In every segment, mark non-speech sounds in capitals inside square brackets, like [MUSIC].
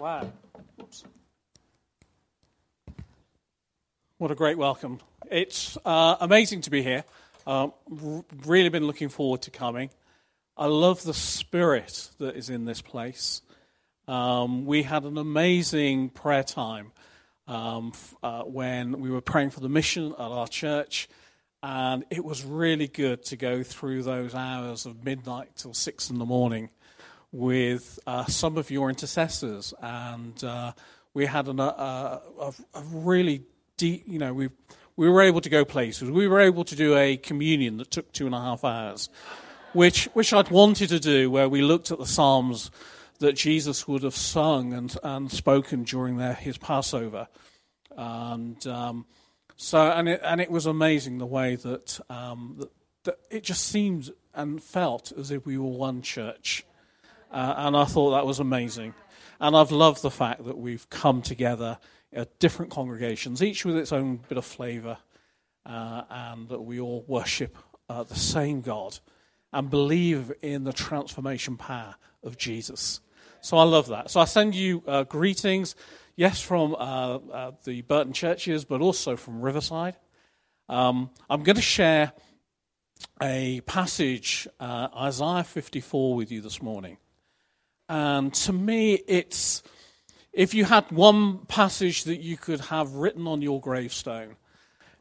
Wow. Oops. What a great welcome. It's uh, amazing to be here. Um, r- really been looking forward to coming. I love the spirit that is in this place. Um, we had an amazing prayer time um, f- uh, when we were praying for the mission at our church, and it was really good to go through those hours of midnight till six in the morning with uh, some of your intercessors, and uh, we had an, uh, a, a really deep, you know, we we were able to go places. We were able to do a communion that took two and a half hours, which which I'd wanted to do, where we looked at the psalms that Jesus would have sung and and spoken during their, his Passover, and um, so and it and it was amazing the way that, um, that that it just seemed and felt as if we were one church. Uh, and I thought that was amazing. And I've loved the fact that we've come together at different congregations, each with its own bit of flavour, uh, and that we all worship uh, the same God and believe in the transformation power of Jesus. So I love that. So I send you uh, greetings, yes, from uh, uh, the Burton churches, but also from Riverside. Um, I'm going to share a passage, uh, Isaiah 54, with you this morning. And to me, it's if you had one passage that you could have written on your gravestone,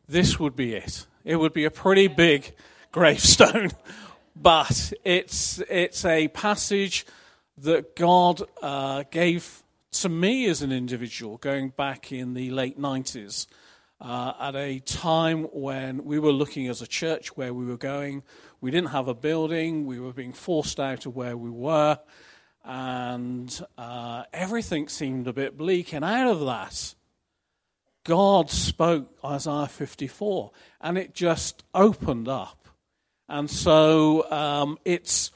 this would be it. It would be a pretty big [LAUGHS] gravestone, [LAUGHS] but it's it's a passage that God uh, gave to me as an individual, going back in the late nineties, uh, at a time when we were looking as a church where we were going. We didn't have a building. We were being forced out of where we were and uh, everything seemed a bit bleak. And out of that, God spoke Isaiah 54, and it just opened up. And so um, it's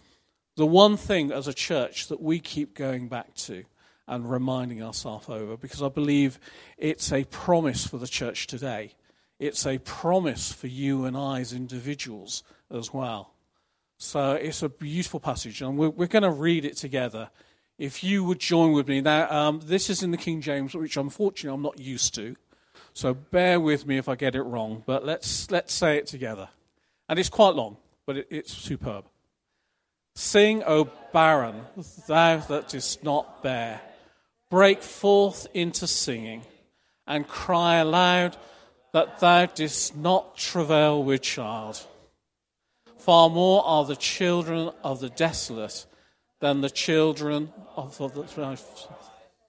the one thing as a church that we keep going back to and reminding ourselves over because I believe it's a promise for the church today. It's a promise for you and I as individuals as well. So it's a beautiful passage, and we're, we're going to read it together. If you would join with me. Now, um, this is in the King James, which unfortunately I'm not used to. So bear with me if I get it wrong, but let's, let's say it together. And it's quite long, but it, it's superb. Sing, O barren, thou that didst not bear. Break forth into singing, and cry aloud that thou didst not travail with child. Far more are the children of the desolate than the children of the,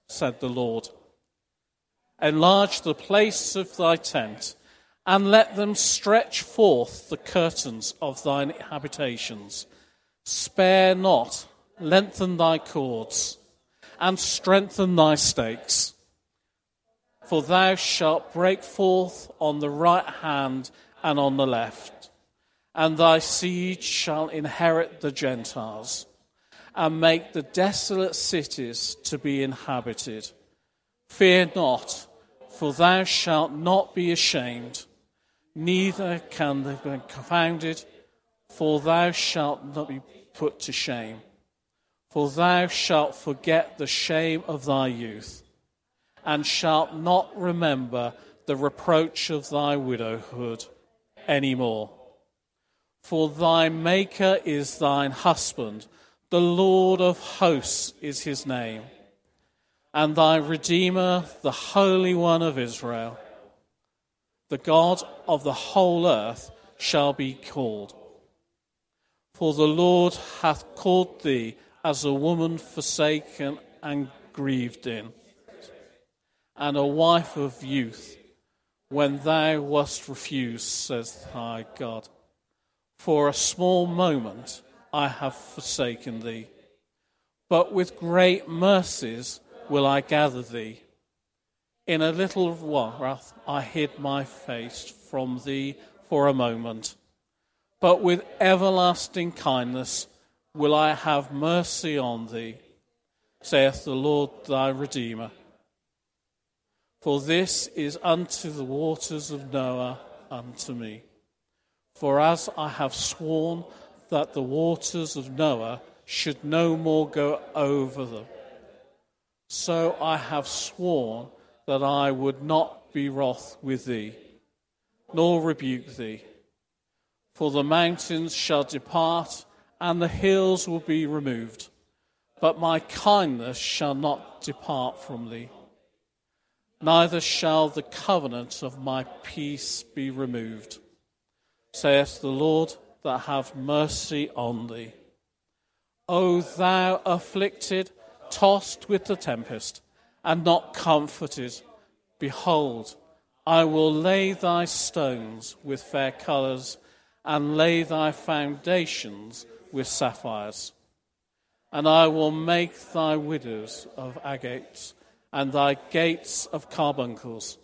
said the Lord. Enlarge the place of thy tent, and let them stretch forth the curtains of thine habitations. Spare not, lengthen thy cords, and strengthen thy stakes. For thou shalt break forth on the right hand and on the left and thy seed shall inherit the Gentiles, and make the desolate cities to be inhabited. Fear not, for thou shalt not be ashamed, neither can they be confounded, for thou shalt not be put to shame. For thou shalt forget the shame of thy youth, and shalt not remember the reproach of thy widowhood any more. For thy Maker is thine husband, the Lord of hosts is his name, and thy Redeemer, the Holy One of Israel. The God of the whole earth shall be called. For the Lord hath called thee as a woman forsaken and grieved in, and a wife of youth, when thou wast refused, says thy God. For a small moment I have forsaken thee, but with great mercies will I gather thee. In a little while I hid my face from thee for a moment, but with everlasting kindness will I have mercy on thee, saith the Lord thy Redeemer. For this is unto the waters of Noah unto me. For as I have sworn that the waters of Noah should no more go over them, so I have sworn that I would not be wroth with thee, nor rebuke thee. For the mountains shall depart, and the hills will be removed, but my kindness shall not depart from thee. Neither shall the covenant of my peace be removed, saith the Lord that have mercy on thee. O thou afflicted, tossed with the tempest, and not comforted, behold, I will lay thy stones with fair colours, and lay thy foundations with sapphires. And I will make thy widows of agates, and thy gates of carbuncles,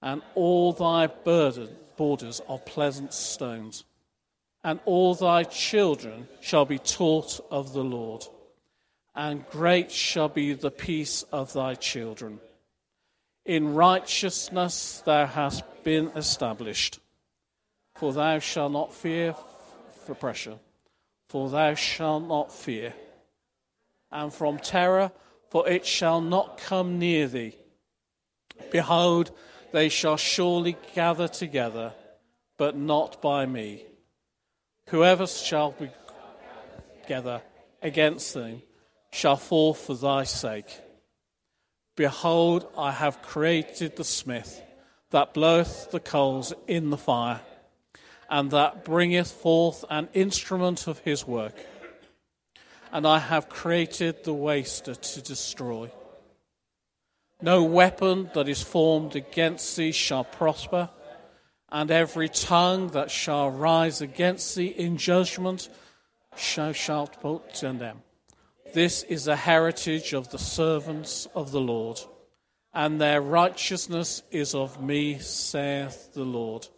and all thy borders of pleasant stones. And all thy children shall be taught of the Lord and great shall be the peace of thy children. In righteousness thou hast been established, for thou shalt not fear for pressure, for thou shalt not fear, and from terror, for it shall not come near thee. Behold, they shall surely gather together, but not by me. Whoever shall be gather against them, shall fall for thy sake. Behold, I have created the smith that bloweth the coals in the fire, and that bringeth forth an instrument of his work. And I have created the waster to destroy. No weapon that is formed against thee shall prosper, and every tongue that shall rise against thee in judgment shall shalt put to them. This is the heritage of the servants of the Lord, and their righteousness is of me, saith the Lord.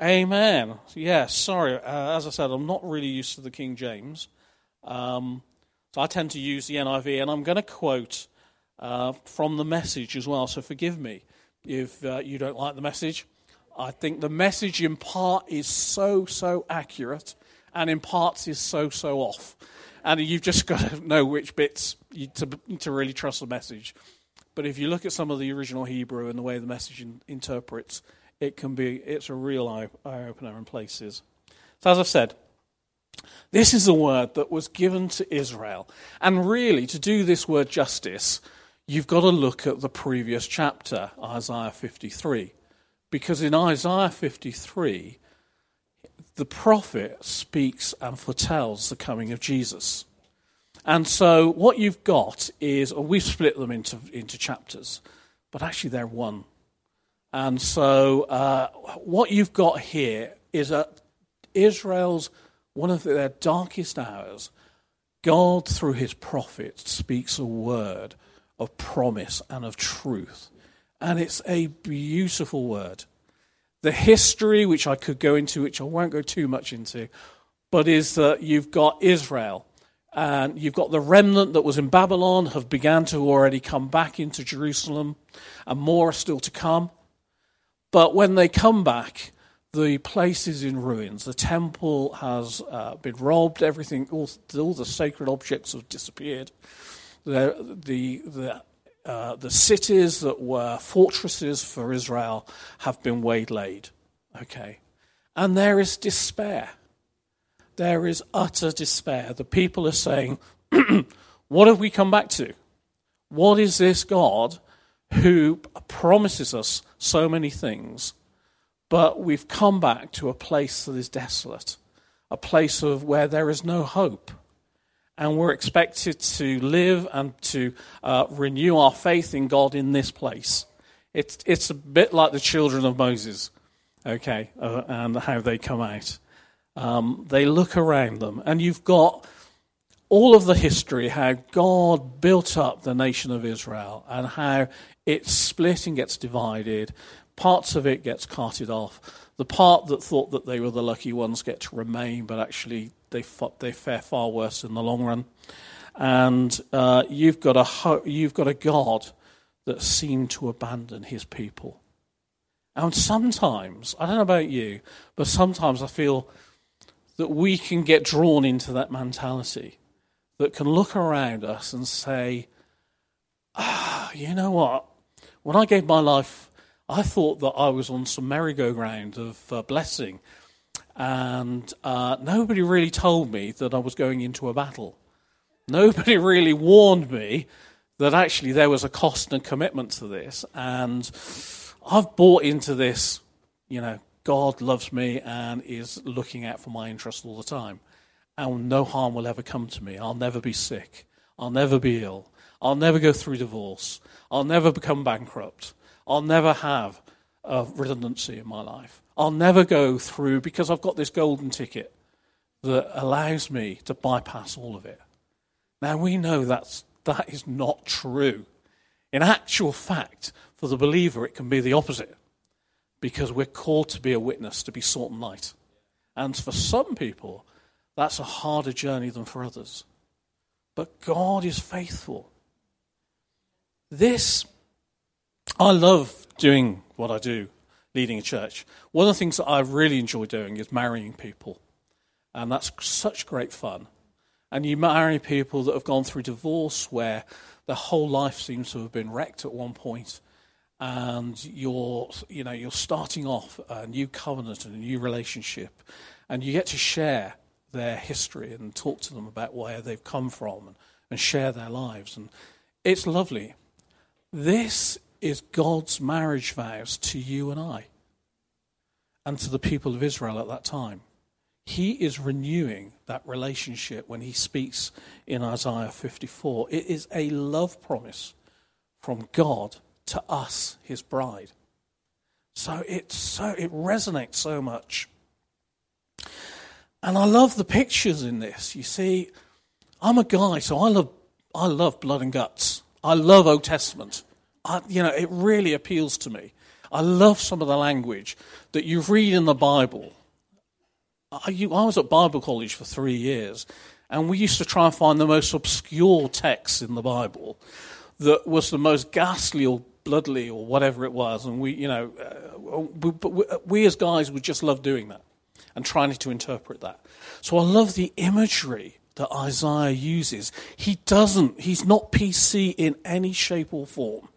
Amen. Yes, yeah, sorry. Uh, as I said, I'm not really used to the King James. Um, so I tend to use the NIV, and I'm going to quote uh, from the message as well, so forgive me if uh, you don't like the message. I think the message in part is so, so accurate, and in parts is so, so off and you've just [LAUGHS] got to know which bits you, to, to really trust the message. But if you look at some of the original Hebrew and the way the message in, interprets, it can be it's a real eye, eye opener in places. So as I've said, this is a word that was given to Israel, and really to do this word justice, you've got to look at the previous chapter, Isaiah 53, because in Isaiah 53 the prophet speaks and foretells the coming of Jesus. And so what you've got is, we've split them into, into chapters, but actually they're one. And so uh, what you've got here is that Israel's, one of their darkest hours, God, through his prophet, speaks a word of promise and of truth. And it's a beautiful word the history, which I could go into, which I won't go too much into, but is that you've got Israel and you've got the remnant that was in Babylon have began to already come back into Jerusalem, and more are still to come. But when they come back, the place is in ruins. The temple has uh, been robbed. Everything, all, all, the sacred objects have disappeared. The, the, the uh, the cities that were fortresses for Israel have been waylaid. Okay. And there is despair. There is utter despair. The people are saying, [CLEARS THROAT] What have we come back to? What is this God who promises us so many things, but we've come back to a place that is desolate, a place of where there is no hope? And we're expected to live and to uh, renew our faith in God in this place. It's, it's a bit like the children of Moses, okay, uh, and how they come out. Um, they look around them, and you've got all of the history how God built up the nation of Israel and how it split and gets divided. Parts of it gets carted off. The part that thought that they were the lucky ones get to remain, but actually they they fare far worse in the long run. And uh, you've got a ho- you've got a God that seemed to abandon His people. And sometimes I don't know about you, but sometimes I feel that we can get drawn into that mentality that can look around us and say, ah, you know what? When I gave my life, I thought that I was on some merry-go-round of uh, blessing. And uh, nobody really told me that I was going into a battle. Nobody [LAUGHS] really warned me that actually there was a cost and commitment to this. And I've bought into this, you know, God loves me and is looking out for my interest all the time. And no harm will ever come to me. I'll never be sick. I'll never be ill. I'll never go through divorce. I'll never become bankrupt. I'll never have a redundancy in my life. I'll never go through because I've got this golden ticket that allows me to bypass all of it. Now we know that's, that is not true. In actual fact, for the believer, it can be the opposite because we're called to be a witness, to be salt and light. And for some people, that's a harder journey than for others. But God is faithful. This, I love doing what I do, leading a church. One of the things that I really enjoy doing is marrying people. And that's such great fun. And you marry people that have gone through divorce where their whole life seems to have been wrecked at one point and you're you know you're starting off a new covenant and a new relationship and you get to share their history and talk to them about where they've come from and, and share their lives and it's lovely this is God's marriage vows to you and I and to the people of Israel at that time he is renewing that relationship when he speaks in Isaiah 54 it is a love promise from God to us, his bride. So it so it resonates so much. And I love the pictures in this. You see, I'm a guy, so I love I love blood and guts. I love Old Testament. I, you know, it really appeals to me. I love some of the language that you read in the Bible. I, you, I was at Bible college for three years, and we used to try and find the most obscure texts in the Bible that was the most ghastly or bloodly or whatever it was. And we, you know, uh, we, we, we, as guys would just love doing that and trying to interpret that. So I love the imagery that Isaiah uses. He doesn't, he's not PC in any shape or form,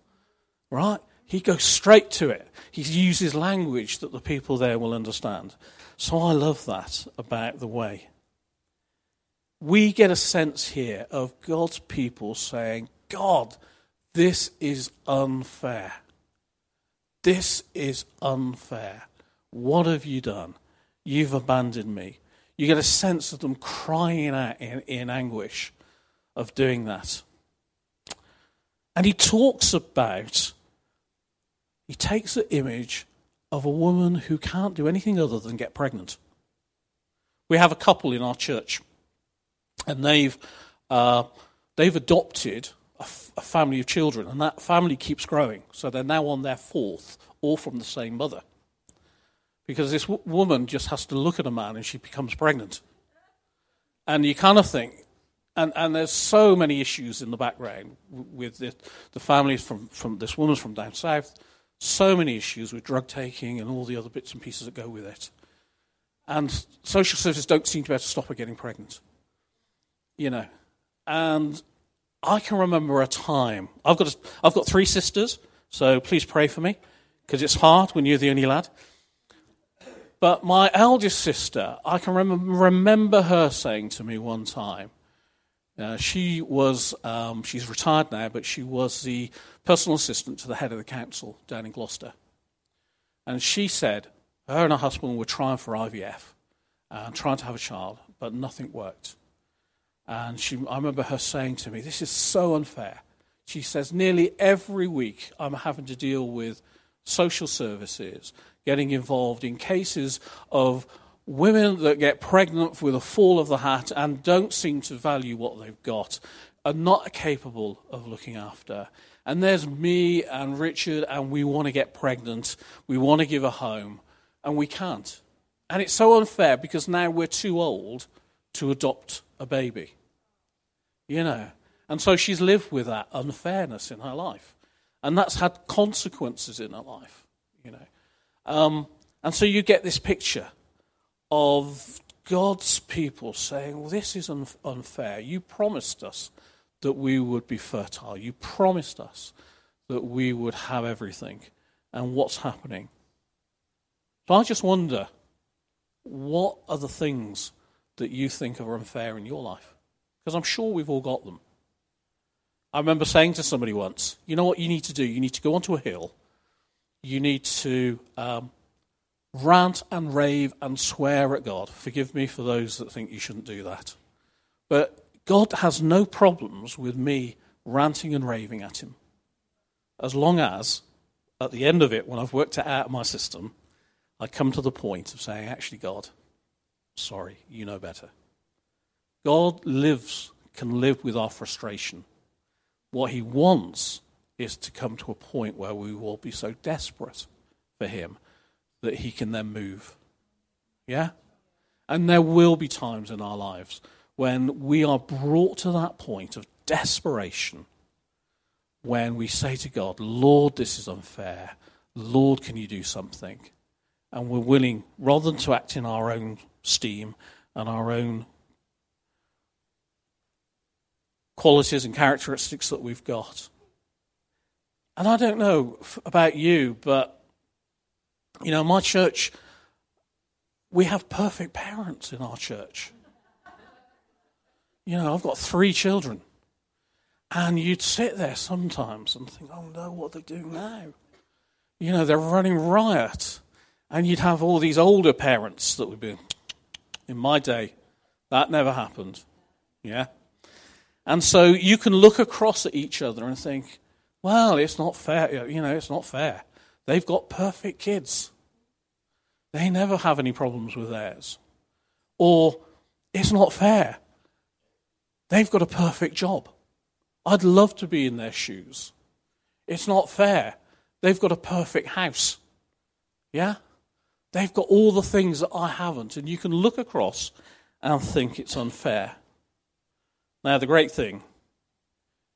right? He goes straight to it. He uses language that the people there will understand. So I love that about the way. We get a sense here of God's people saying, God, this is unfair. This is unfair. What have you done? You've abandoned me. You get a sense of them crying out in, in anguish of doing that. And he talks about, he takes the image of a woman who can't do anything other than get pregnant. We have a couple in our church, and they've, uh, they've adopted a, f- a family of children, and that family keeps growing. So they're now on their fourth, all from the same mother. Because this w- woman just has to look at a man and she becomes pregnant. And you kind of think, and, and there's so many issues in the background with the, the families from, from this woman's from down south, so many issues with drug taking and all the other bits and pieces that go with it. And social services don't seem to be able to stop her getting pregnant. You know. And I can remember a time. I've got, a, I've got three sisters, so please pray for me, because it's hard when you're the only lad. But my eldest sister, I can remember, remember her saying to me one time, uh, she was, um, she's retired now, but she was the personal assistant to the head of the council down in Gloucester. And she said her and her husband were trying for IVF and trying to have a child, but nothing worked. And she, I remember her saying to me, This is so unfair. She says, Nearly every week I'm having to deal with social services, getting involved in cases of women that get pregnant with a fall of the hat and don't seem to value what they've got, are not capable of looking after. And there's me and Richard, and we want to get pregnant, we want to give a home, and we can't. And it's so unfair because now we're too old to adopt a baby you know. And so she's lived with that unfairness in her life. And that's had consequences in her life, you know. Um, and so you get this picture of God's people saying, well, this is un- unfair. You promised us that we would be fertile. You promised us that we would have everything. And what's happening? So I just wonder what are the things that you think are unfair in your life? Because I'm sure we've all got them. I remember saying to somebody once, you know what you need to do? You need to go onto a hill. You need to um, rant and rave and swear at God. Forgive me for those that think you shouldn't do that. But God has no problems with me ranting and raving at him. As long as, at the end of it, when I've worked it out of my system, I come to the point of saying, actually, God, sorry, you know better. God lives, can live with our frustration. What he wants is to come to a point where we will be so desperate for him that he can then move. Yeah? And there will be times in our lives when we are brought to that point of desperation when we say to God, Lord, this is unfair. Lord, can you do something? And we're willing, rather than to act in our own steam and our own qualities and characteristics that we've got. And I don't know about you, but you know, my church, we have perfect parents in our church. You know, I've got three children. And you'd sit there sometimes and think, oh no, what are they doing now? You know, they're running riot. And you'd have all these older parents that would be, in my day, that never happened. Yeah? And so you can look across at each other and think, well, it's not fair. You know, it's not fair. They've got perfect kids. They never have any problems with theirs. Or, it's not fair. They've got a perfect job. I'd love to be in their shoes. It's not fair. They've got a perfect house. Yeah? They've got all the things that I haven't. And you can look across and think it's unfair. Now, the great thing,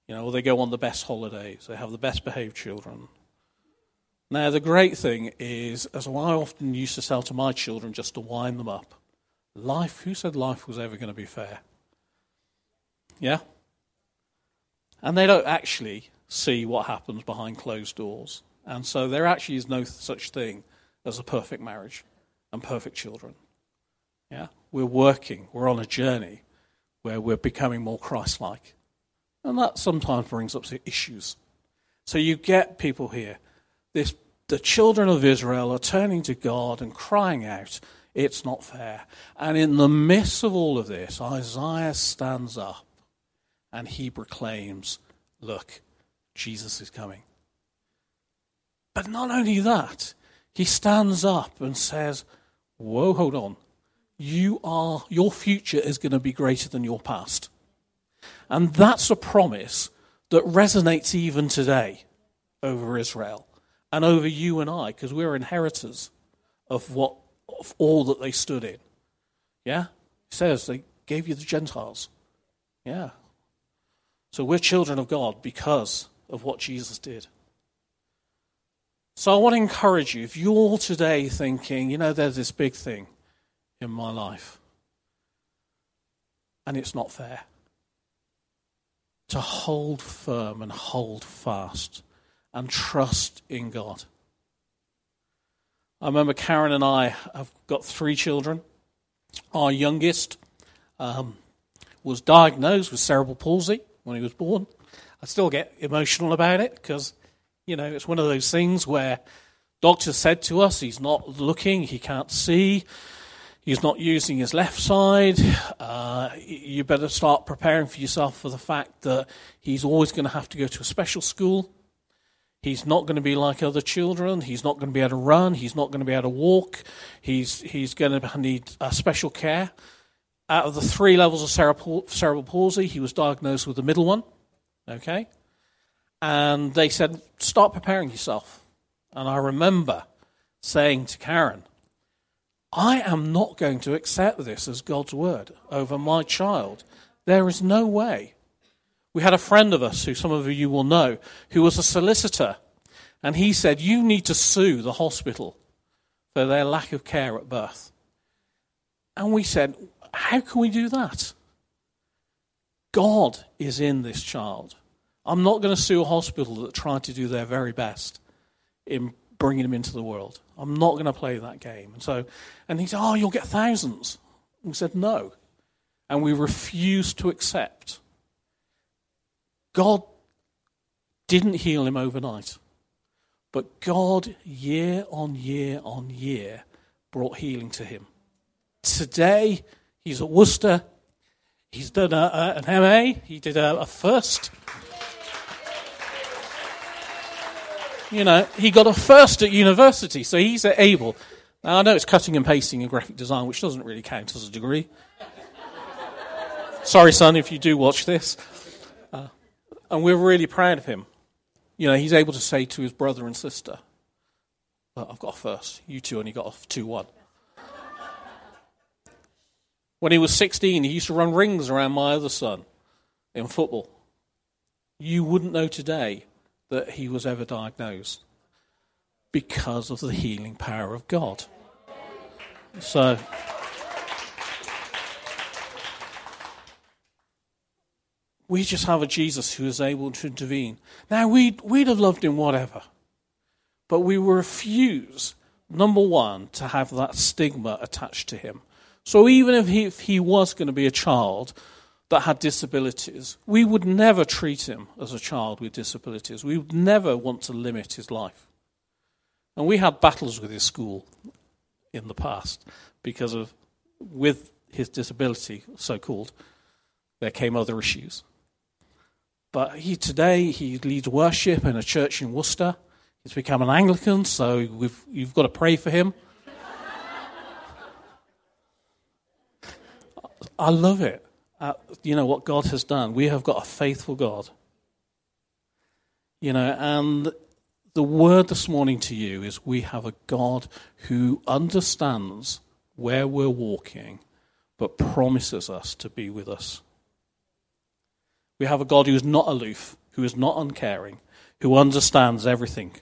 you know, they go on the best holidays, they have the best behaved children, now, the great thing is, as I often used to tell to my children just to wind them up, life, who said life was ever going to be fair? Yeah? And they don't actually see what happens behind closed doors. And so there actually is no such thing as a perfect marriage and perfect children. Yeah? We're working, we're on a journey where we're becoming more Christ like. And that sometimes brings up issues. So you get people here, this the children of Israel are turning to God and crying out, It's not fair. And in the midst of all of this, Isaiah stands up and he proclaims, Look, Jesus is coming. But not only that, he stands up and says, Whoa, hold on. You are, your future is going to be greater than your past. And that's a promise that resonates even today over Israel and over you and I, because we're inheritors of what of all that they stood in. Yeah? He says they gave you the Gentiles. Yeah. So we're children of God because of what Jesus did. So I want to encourage you, if you're today thinking, you know, there's this big thing in my life, and it's not fair, to hold firm and hold fast and trust in God. I remember Karen and I have got three children. Our youngest um, was diagnosed with cerebral palsy when he was born. I still get emotional about it because, you know, it's one of those things where doctors said to us he's not looking, he can't see, he's not using his left side. Uh, you better start preparing for yourself for the fact that he's always going to have to go to a special school He's not going to be like other children. He's not going to be able to run. He's not going to be able to walk. He's, he's going to need uh, special care. Out of the three levels of cerebral palsy, he was diagnosed with the middle one. Okay? And they said, start preparing yourself. And I remember saying to Karen, I am not going to accept this as God's word over my child. There is no way. We had a friend of us, who some of you will know, who was a solicitor, and he said, You need to sue the hospital for their lack of care at birth. And we said, How can we do that? God is in this child. I'm not going to sue a hospital that tried to do their very best in bringing him into the world. I'm not going to play that game. And so, and he said, "Oh, you'll get thousands." And we said, "No," and we refused to accept. God didn't heal him overnight, but God, year on year on year, brought healing to him. Today, he's at Worcester. He's done a, a, an MA. He did a, a first. You know, he got a first at university, so he's able. Now, I know it's cutting and pasting and graphic design, which doesn't really count as a degree. Sorry, son, if you do watch this. And we're really proud of him. You know, he's able to say to his brother and sister, I've got a first. You two only got a 2 1. When he was 16, he used to run rings around my other son in football. You wouldn't know today that he was ever diagnosed because of the healing power of God. So. We just have a Jesus who is able to intervene. Now, we'd, we'd have loved him whatever, but we refuse, number one, to have that stigma attached to him. So even if he, if he was going to be a child that had disabilities, we would never treat him as a child with disabilities. We would never want to limit his life. And we had battles with his school in the past because of, with his disability, so called, there came other issues. But he today he leads worship in a church in Worcester. He's become an Anglican, so you've got to pray for him. I love it at you know what God has done. We have got a faithful God. You know, and the word this morning to you is we have a God who understands where we're walking, but promises us to be with us. We have a God who is not aloof, who is not uncaring, who understands everything,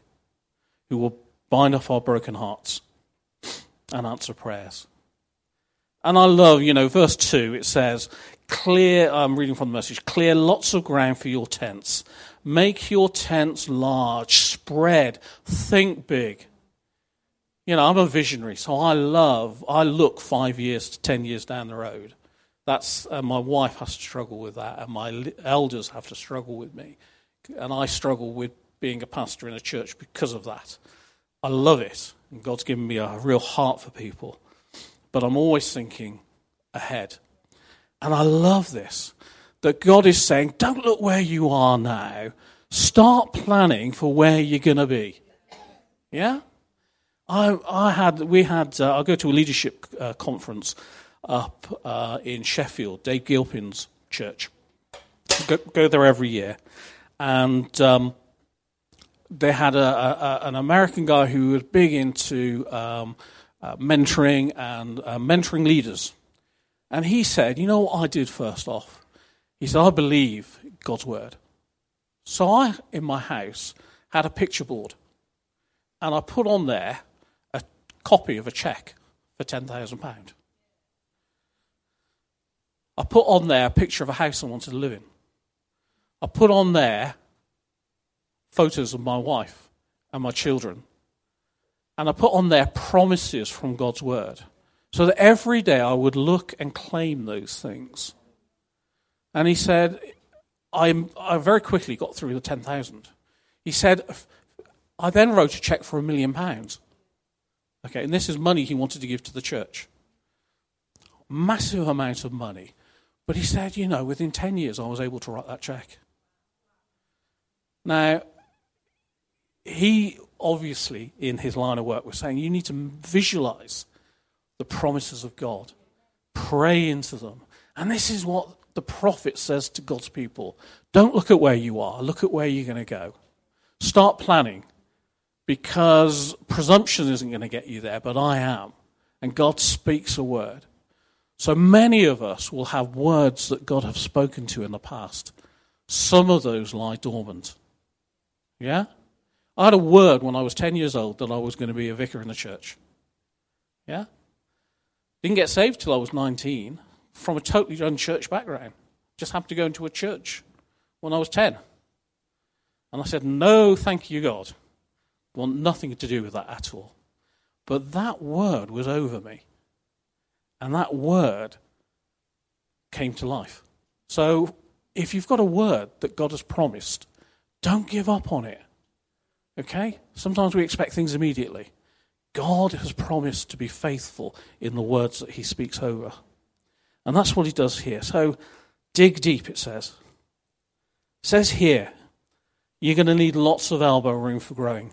who will bind up our broken hearts and answer prayers. And I love, you know, verse 2, it says, clear, I'm reading from the message, clear lots of ground for your tents. Make your tents large, spread, think big. You know, I'm a visionary, so I love, I look five years to ten years down the road. That's, uh, my wife has to struggle with that, and my elders have to struggle with me. And I struggle with being a pastor in a church because of that. I love it, and God's given me a real heart for people. But I'm always thinking ahead. And I love this that God is saying, don't look where you are now. Start planning for where you're going to be. Yeah? I, I had, we had, uh, I'll go to a leadership uh, conference up uh, in Sheffield, Dave Gilpin's church. Go, go there every year. And um, they had a, a, an American guy who was big into um, uh, mentoring and uh, mentoring leaders. And he said, You know what I did first off? He said, I believe God's word. So I, in my house, had a picture board. And I put on there a copy of a cheque for £10,000. I put on there a picture of a house I wanted to live in. I put on there photos of my wife and my children. And I put on there promises from God's word. So that every day I would look and claim those things. And he said, I, I very quickly got through the 10,000. He said, I then wrote a check for a million pounds. Okay, and this is money he wanted to give to the church. Massive amount of money. But he said, you know, within 10 years I was able to write that check. Now, he obviously, in his line of work, was saying you need to visualize the promises of God, pray into them. And this is what the prophet says to God's people don't look at where you are, look at where you're going to go. Start planning because presumption isn't going to get you there, but I am. And God speaks a word. So many of us will have words that God has spoken to in the past. Some of those lie dormant. Yeah? I had a word when I was 10 years old that I was going to be a vicar in the church. Yeah? Didn't get saved till I was 19 from a totally unchurched background. just happened to go into a church when I was 10. And I said, No, thank you, God. Want nothing to do with that at all. But that word was over me. And that word came to life. So if you've got a word that God has promised, don't give up on it. Okay? Sometimes we expect things immediately. God has promised to be faithful in the words that he speaks over. And that's what he does here. So dig deep, it says. It says here, you're going to need lots of elbow room for growing.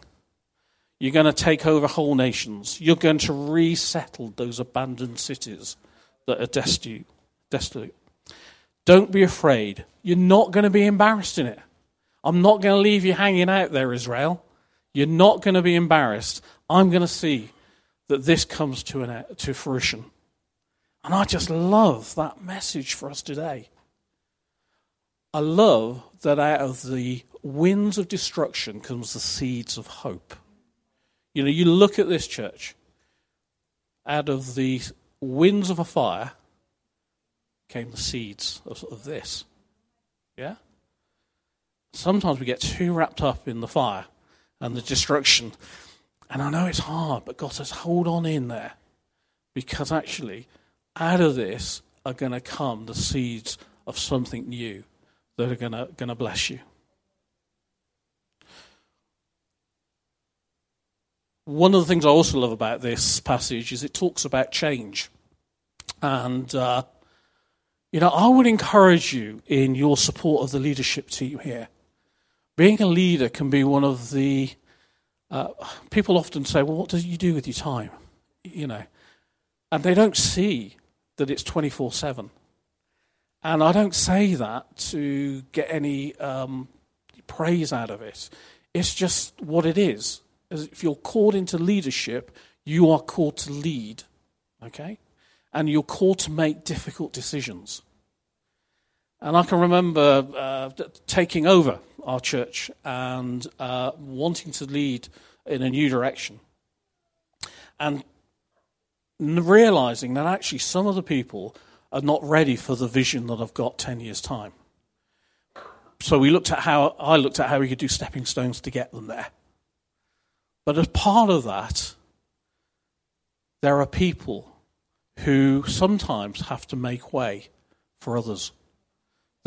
You're going to take over whole nations. You're going to resettle those abandoned cities that are destitute. Don't be afraid. You're not going to be embarrassed in it. I'm not going to leave you hanging out there, Israel. You're not going to be embarrassed. I'm going to see that this comes to, an, to fruition. And I just love that message for us today. I love that out of the winds of destruction comes the seeds of hope. You know, you look at this church, out of the winds of a fire came the seeds of, of this. Yeah? Sometimes we get too wrapped up in the fire and the destruction. And I know it's hard, but God says, hold on in there. Because actually, out of this are going to come the seeds of something new that are going to, going to bless you. One of the things I also love about this passage is it talks about change. And, uh, you know, I would encourage you in your support of the leadership team here. Being a leader can be one of the. Uh, people often say, well, what do you do with your time? You know, and they don't see that it's 24 7. And I don't say that to get any um, praise out of it. It's just what it is if you're called into leadership, you are called to lead, okay? And you're called to make difficult decisions. And I can remember uh, taking over our church and uh, wanting to lead in a new direction. And realizing that actually some of the people are not ready for the vision that I've got 10 years' time. So we looked at how, I looked at how we could do stepping stones to get them there. But as part of that, there are people who sometimes have to make way for others.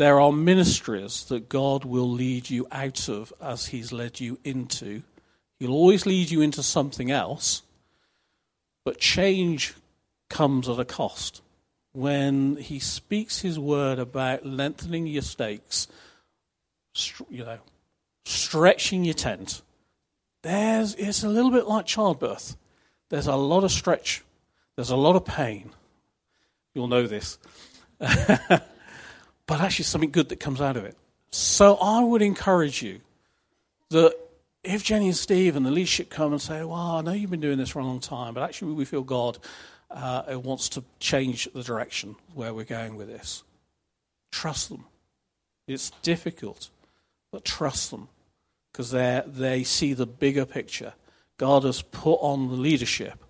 There are ministries that God will lead you out of as He's led you into. He'll always lead you into something else, but change comes at a cost. When He speaks His word about lengthening your stakes, you know, stretching your tent, there's, it's a little bit like childbirth. There's a lot of stretch, there's a lot of pain. You'll know this. [LAUGHS] but actually, something good that comes out of it. So I would encourage you that if Jenny and Steve and the leadership come and say, Well, I know you've been doing this for a long time, but actually we feel God uh, wants to change the direction where we're going with this, trust them. It's difficult, but trust them because they see the bigger picture. God has put on the leadership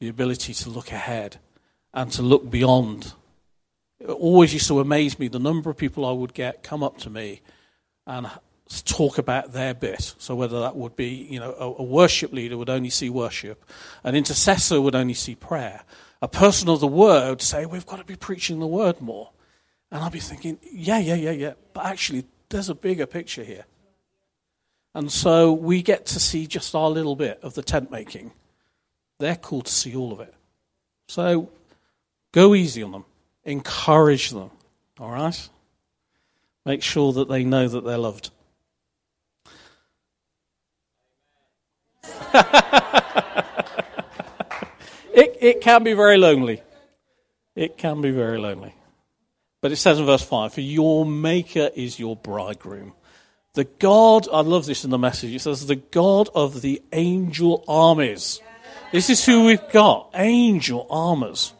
the ability to look ahead and to look beyond. It always used to amaze me the number of people I would get come up to me and talk about their bit. So whether that would be, you know, a, a worship leader would only see worship, an intercessor would only see prayer, a person of the word say, "We've got to be preaching the word more," and I'd be thinking, "Yeah, yeah, yeah, yeah," but actually, there's a bigger picture here. And so we get to see just our little bit of the tent making. They're called to see all of it. So go easy on them, encourage them, all right? Make sure that they know that they're loved. [LAUGHS] it, it can be very lonely. It can be very lonely. But it says in verse 5 For your Maker is your bridegroom. The God, I love this in the message, it says, the God of the angel armies. This is who we've got angel armies.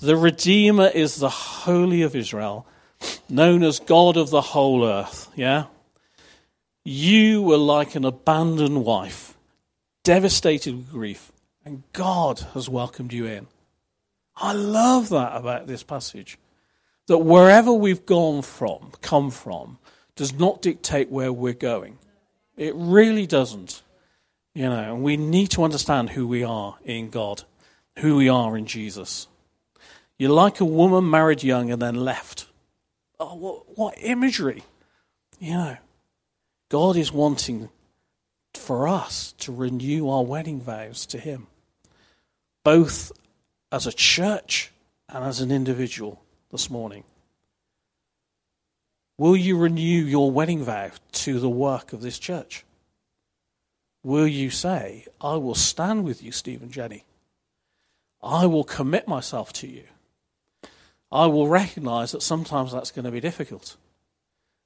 The Redeemer is the Holy of Israel, known as God of the whole earth. Yeah? You were like an abandoned wife, devastated with grief, and God has welcomed you in. I love that about this passage. that wherever we've gone from, come from, does not dictate where we're going. It really doesn't. You know, and we need to understand who we are in God, who we are in Jesus. You're like a woman married young and then left. Oh, what, what imagery! You know, God is wanting for us to renew our wedding vows to Him, both as a church and as an individual this morning. Will you renew your wedding vow to the work of this church? Will you say, I will stand with you, Stephen Jenny? I will commit myself to you. I will recognize that sometimes that's going to be difficult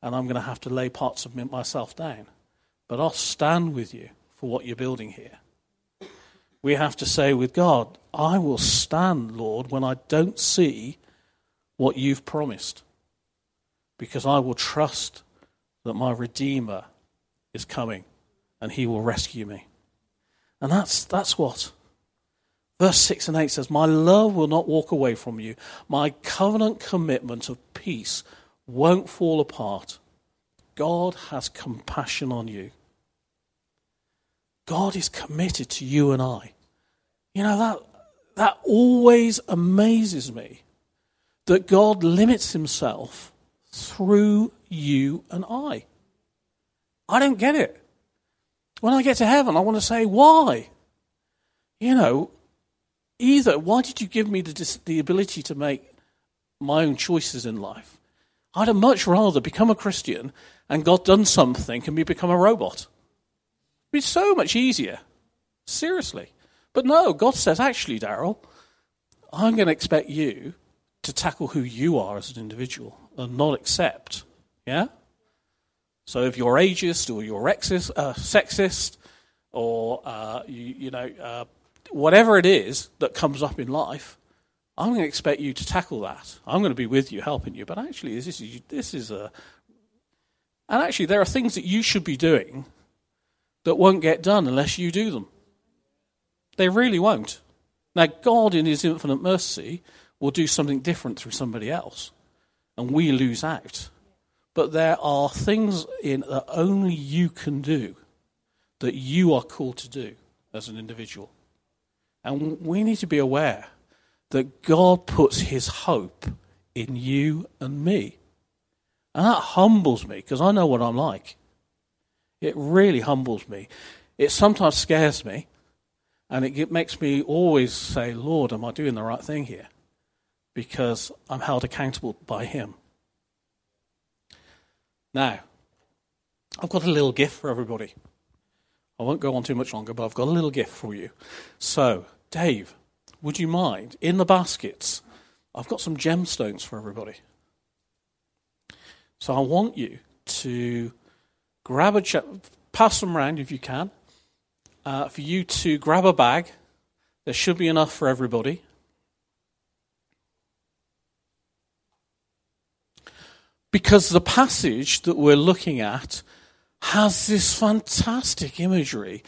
and I'm going to have to lay parts of myself down. But I'll stand with you for what you're building here. We have to say with God, I will stand, Lord, when I don't see what you've promised, because I will trust that my Redeemer is coming and he will rescue me. And that's, that's what. Verse 6 and 8 says, My love will not walk away from you. My covenant commitment of peace won't fall apart. God has compassion on you. God is committed to you and I. You know, that, that always amazes me that God limits himself through you and I. I don't get it. When I get to heaven, I want to say, why? You know, either, why did you give me the, the ability to make my own choices in life? I'd have much rather become a Christian and God done something and me become a robot. It'd be so much easier. Seriously. But no, God says, actually, Daryl, I'm going to expect you to tackle who you are as an individual and not accept. Yeah? So if you're ageist or you're rexist, uh, sexist or, uh, you, you, know, uh, whatever it is that comes up in life, I'm going to expect you to tackle that. I'm going to be with you, helping you. But actually, this is, this is a. And actually, there are things that you should be doing that won't get done unless you do them. They really won't. Now, God, in His infinite mercy, will do something different through somebody else, and we lose out. But there are things in that only you can do that you are called to do as an individual. And we need to be aware that God puts his hope in you and me. And that humbles me because I know what I'm like. It really humbles me. It sometimes scares me and it makes me always say, Lord, am I doing the right thing here? Because I'm held accountable by him. Now, I've got a little gift for everybody. I won't go on too much longer, but I've got a little gift for you. So, Dave, would you mind? In the baskets, I've got some gemstones for everybody. So I want you to grab a pass them around if you can. Uh, for you to grab a bag. There should be enough for everybody. Because the passage that we're looking at has this fantastic imagery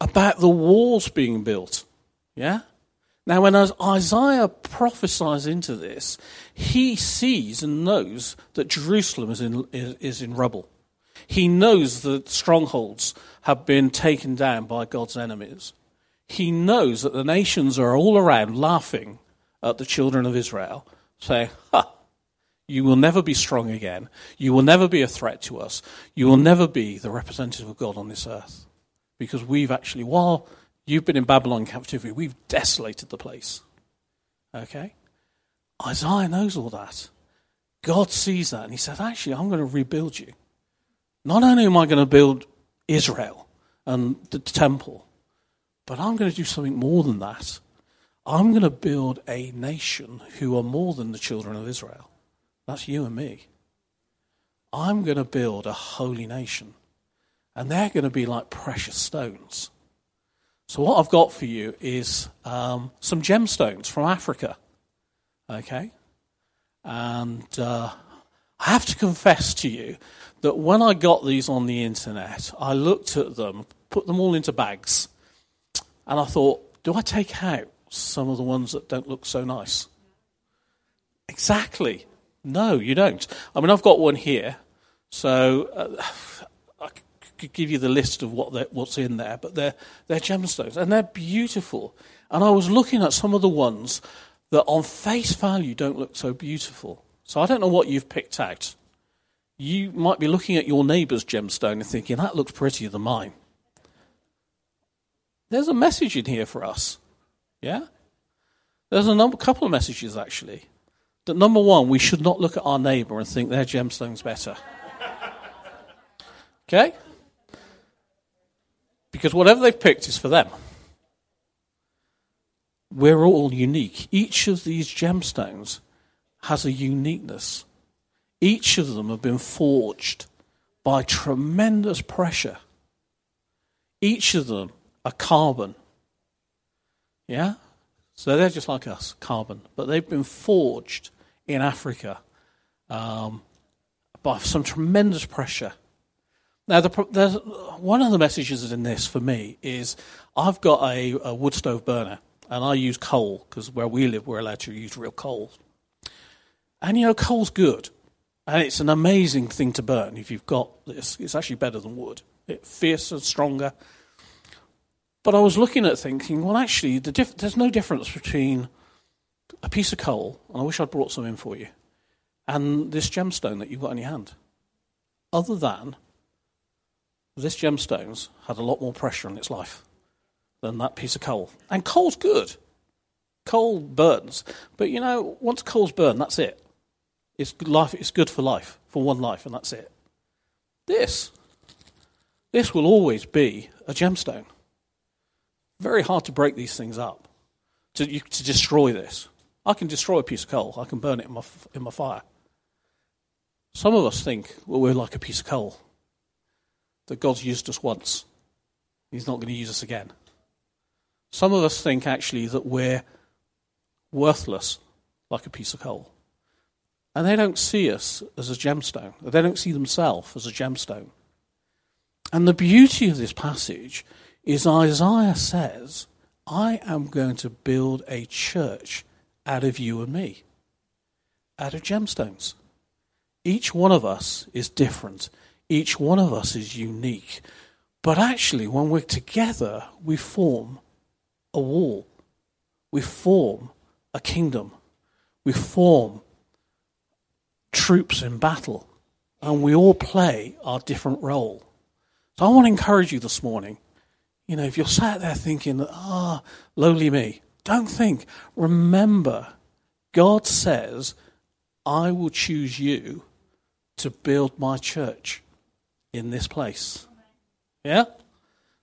about the walls being built. Yeah? Now, when Isaiah prophesies into this, he sees and knows that Jerusalem is in, is in rubble. He knows that strongholds have been taken down by God's enemies. He knows that the nations are all around laughing at the children of Israel, saying, Ha, you will never be strong again. You will never be a threat to us. You will never be the representative of God on this earth. Because we've actually, while You've been in Babylon captivity. We've desolated the place. Okay? Isaiah knows all that. God sees that and he said, Actually, I'm going to rebuild you. Not only am I going to build Israel and the temple, but I'm going to do something more than that. I'm going to build a nation who are more than the children of Israel. That's you and me. I'm going to build a holy nation. And they're going to be like precious stones. So, what I've got for you is um, some gemstones from Africa. Okay? And uh, I have to confess to you that when I got these on the internet, I looked at them, put them all into bags, and I thought, do I take out some of the ones that don't look so nice? Exactly. No, you don't. I mean, I've got one here, so uh, [SIGHS] I could give you the list of what what's in there, but they're, they're gemstones, and they're beautiful. And I was looking at some of the ones that on face value don't look so beautiful. So I don't know what you've picked out. You might be looking at your neighbour's gemstone and thinking, that looks prettier than mine. There's a message in here for us. Yeah? There's a number, couple of messages actually. That number one, we should not look at our neighbour and think their gemstone's better. Okay? Because whatever they've picked is for them. We're all unique. Each of these gemstones has a uniqueness. Each of them have been forged by tremendous pressure. Each of them are carbon. Yeah? So they're just like us, carbon. But they've been forged in Africa um, by some tremendous pressure. Now, the, one of the messages in this for me is I've got a, a wood stove burner and I use coal because where we live, we're allowed to use real coal. And you know, coal's good, and it's an amazing thing to burn if you've got this. It's actually better than wood. It's fiercer, stronger. But I was looking at thinking, well, actually, the diff- there's no difference between a piece of coal, and I wish I'd brought some in for you, and this gemstone that you've got in your hand. Other than this gemstone's had a lot more pressure in its life than that piece of coal. And coal's good. Coal burns. But you know, once coal's burned, that's it. It's good life it's good for life, for one life, and that's it. This this will always be a gemstone. Very hard to break these things up, to, to destroy this. I can destroy a piece of coal, I can burn it in my, in my fire. Some of us think, well, we're like a piece of coal, that God's used us once, He's not going to use us again. Some of us think actually that we're worthless, like a piece of coal. And they don't see us as a gemstone. They don't see themselves as a gemstone. And the beauty of this passage is Isaiah says, I am going to build a church out of you and me, out of gemstones. Each one of us is different. Each one of us is unique. But actually, when we're together, we form a wall. We form a kingdom. We form troops in battle. And we all play our different role. So I want to encourage you this morning. You know, if you're sat there thinking, ah, oh, lowly me, don't think. Remember, God says, I will choose you to build my church in this place. Yeah?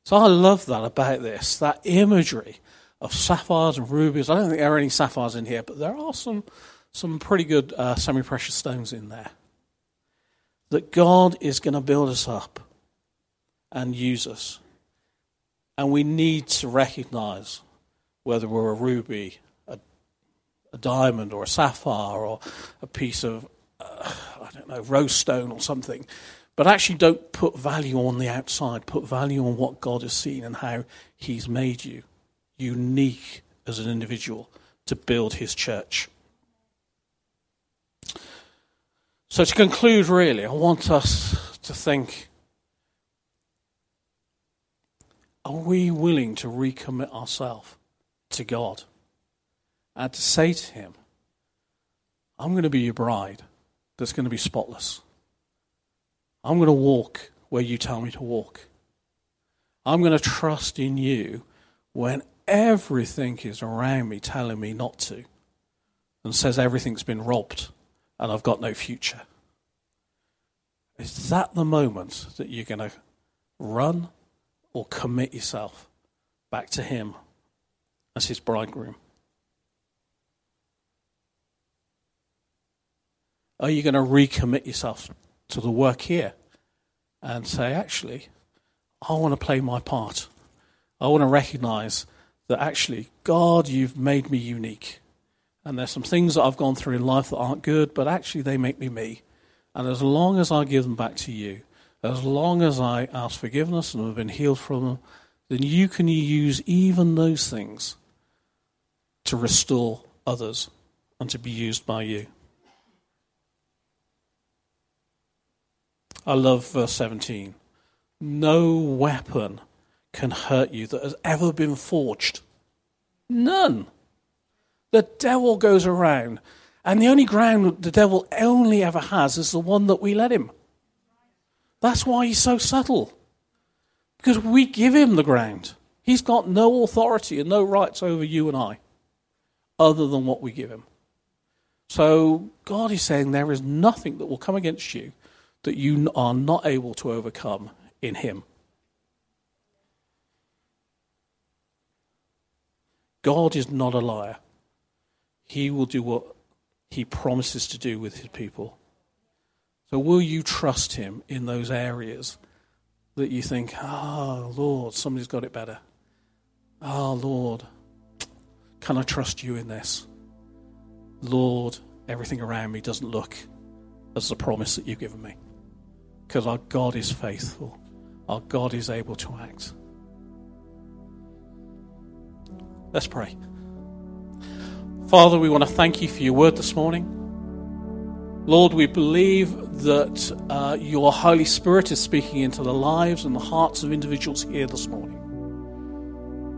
So I love that about this, that imagery of sapphires and rubies. I don't think there are any sapphires in here, but there are some, some pretty good uh, semi precious stones in there. That God is going to build us up and use us. And we need to recognize whether we're a ruby, a, a diamond, or a sapphire, or a piece of, uh, I don't know, rose stone or something. But actually, don't put value on the outside. Put value on what God has seen and how He's made you unique as an individual to build His church. So, to conclude, really, I want us to think are we willing to recommit ourselves to God and to say to Him, I'm going to be your bride that's going to be spotless? I'm going to walk where you tell me to walk. I'm going to trust in you when everything is around me telling me not to and says everything's been robbed and I've got no future. Is that the moment that you're going to run or commit yourself back to Him as His bridegroom? Are you going to recommit yourself to the work here and say, actually, I want to play my part. I want to recognize that actually, God, you've made me unique. And there's some things that I've gone through in life that aren't good, but actually they make me me. And as long as I give them back to you, as long as I ask forgiveness and have been healed from them, then you can use even those things to restore others and to be used by you. I love verse 17. No weapon can hurt you that has ever been forged. None. The devil goes around, and the only ground the devil only ever has is the one that we let him. That's why he's so subtle. Because we give him the ground. He's got no authority and no rights over you and I other than what we give him. So God is saying there is nothing that will come against you that you are not able to overcome in him. God is not a liar. He will do what he promises to do with his people. So, will you trust him in those areas that you think, oh, Lord, somebody's got it better? Oh, Lord, can I trust you in this? Lord, everything around me doesn't look as the promise that you've given me. Because our God is faithful, our God is able to act. Let's pray. Father, we want to thank you for your word this morning. Lord, we believe that uh, your Holy Spirit is speaking into the lives and the hearts of individuals here this morning.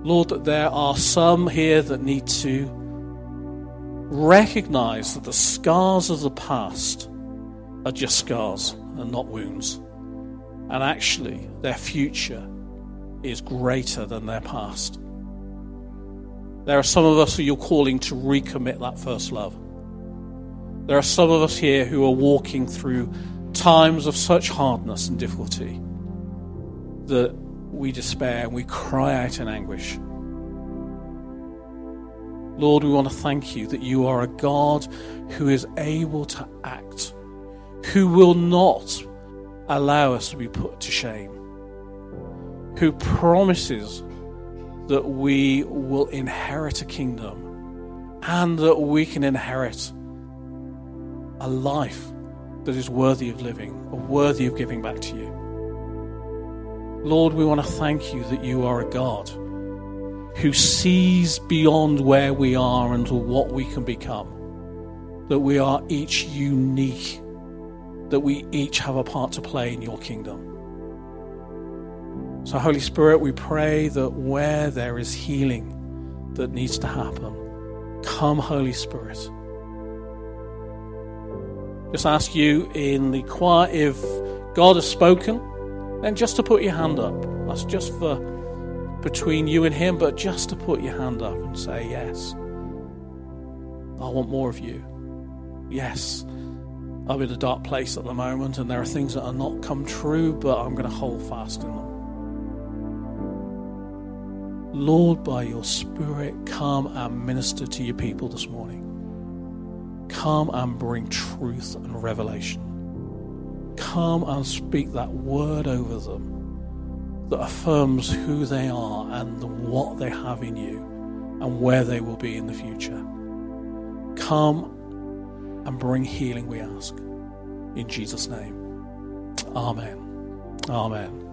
Lord, that there are some here that need to recognize that the scars of the past are just scars and not wounds. And actually, their future is greater than their past. There are some of us who you're calling to recommit that first love. There are some of us here who are walking through times of such hardness and difficulty that we despair and we cry out in anguish. Lord, we want to thank you that you are a God who is able to act, who will not allow us to be put to shame, who promises that we will inherit a kingdom and that we can inherit a life that is worthy of living, or worthy of giving back to you. Lord, we want to thank you that you are a God who sees beyond where we are and what we can become. That we are each unique, that we each have a part to play in your kingdom. So, Holy Spirit, we pray that where there is healing that needs to happen, come, Holy Spirit. Just ask you in the choir if God has spoken, then just to put your hand up. That's just for between you and Him, but just to put your hand up and say, Yes, I want more of you. Yes, I'm in a dark place at the moment and there are things that are not come true, but I'm going to hold fast in them. Lord, by your Spirit, come and minister to your people this morning. Come and bring truth and revelation. Come and speak that word over them that affirms who they are and what they have in you and where they will be in the future. Come and bring healing, we ask. In Jesus' name. Amen. Amen.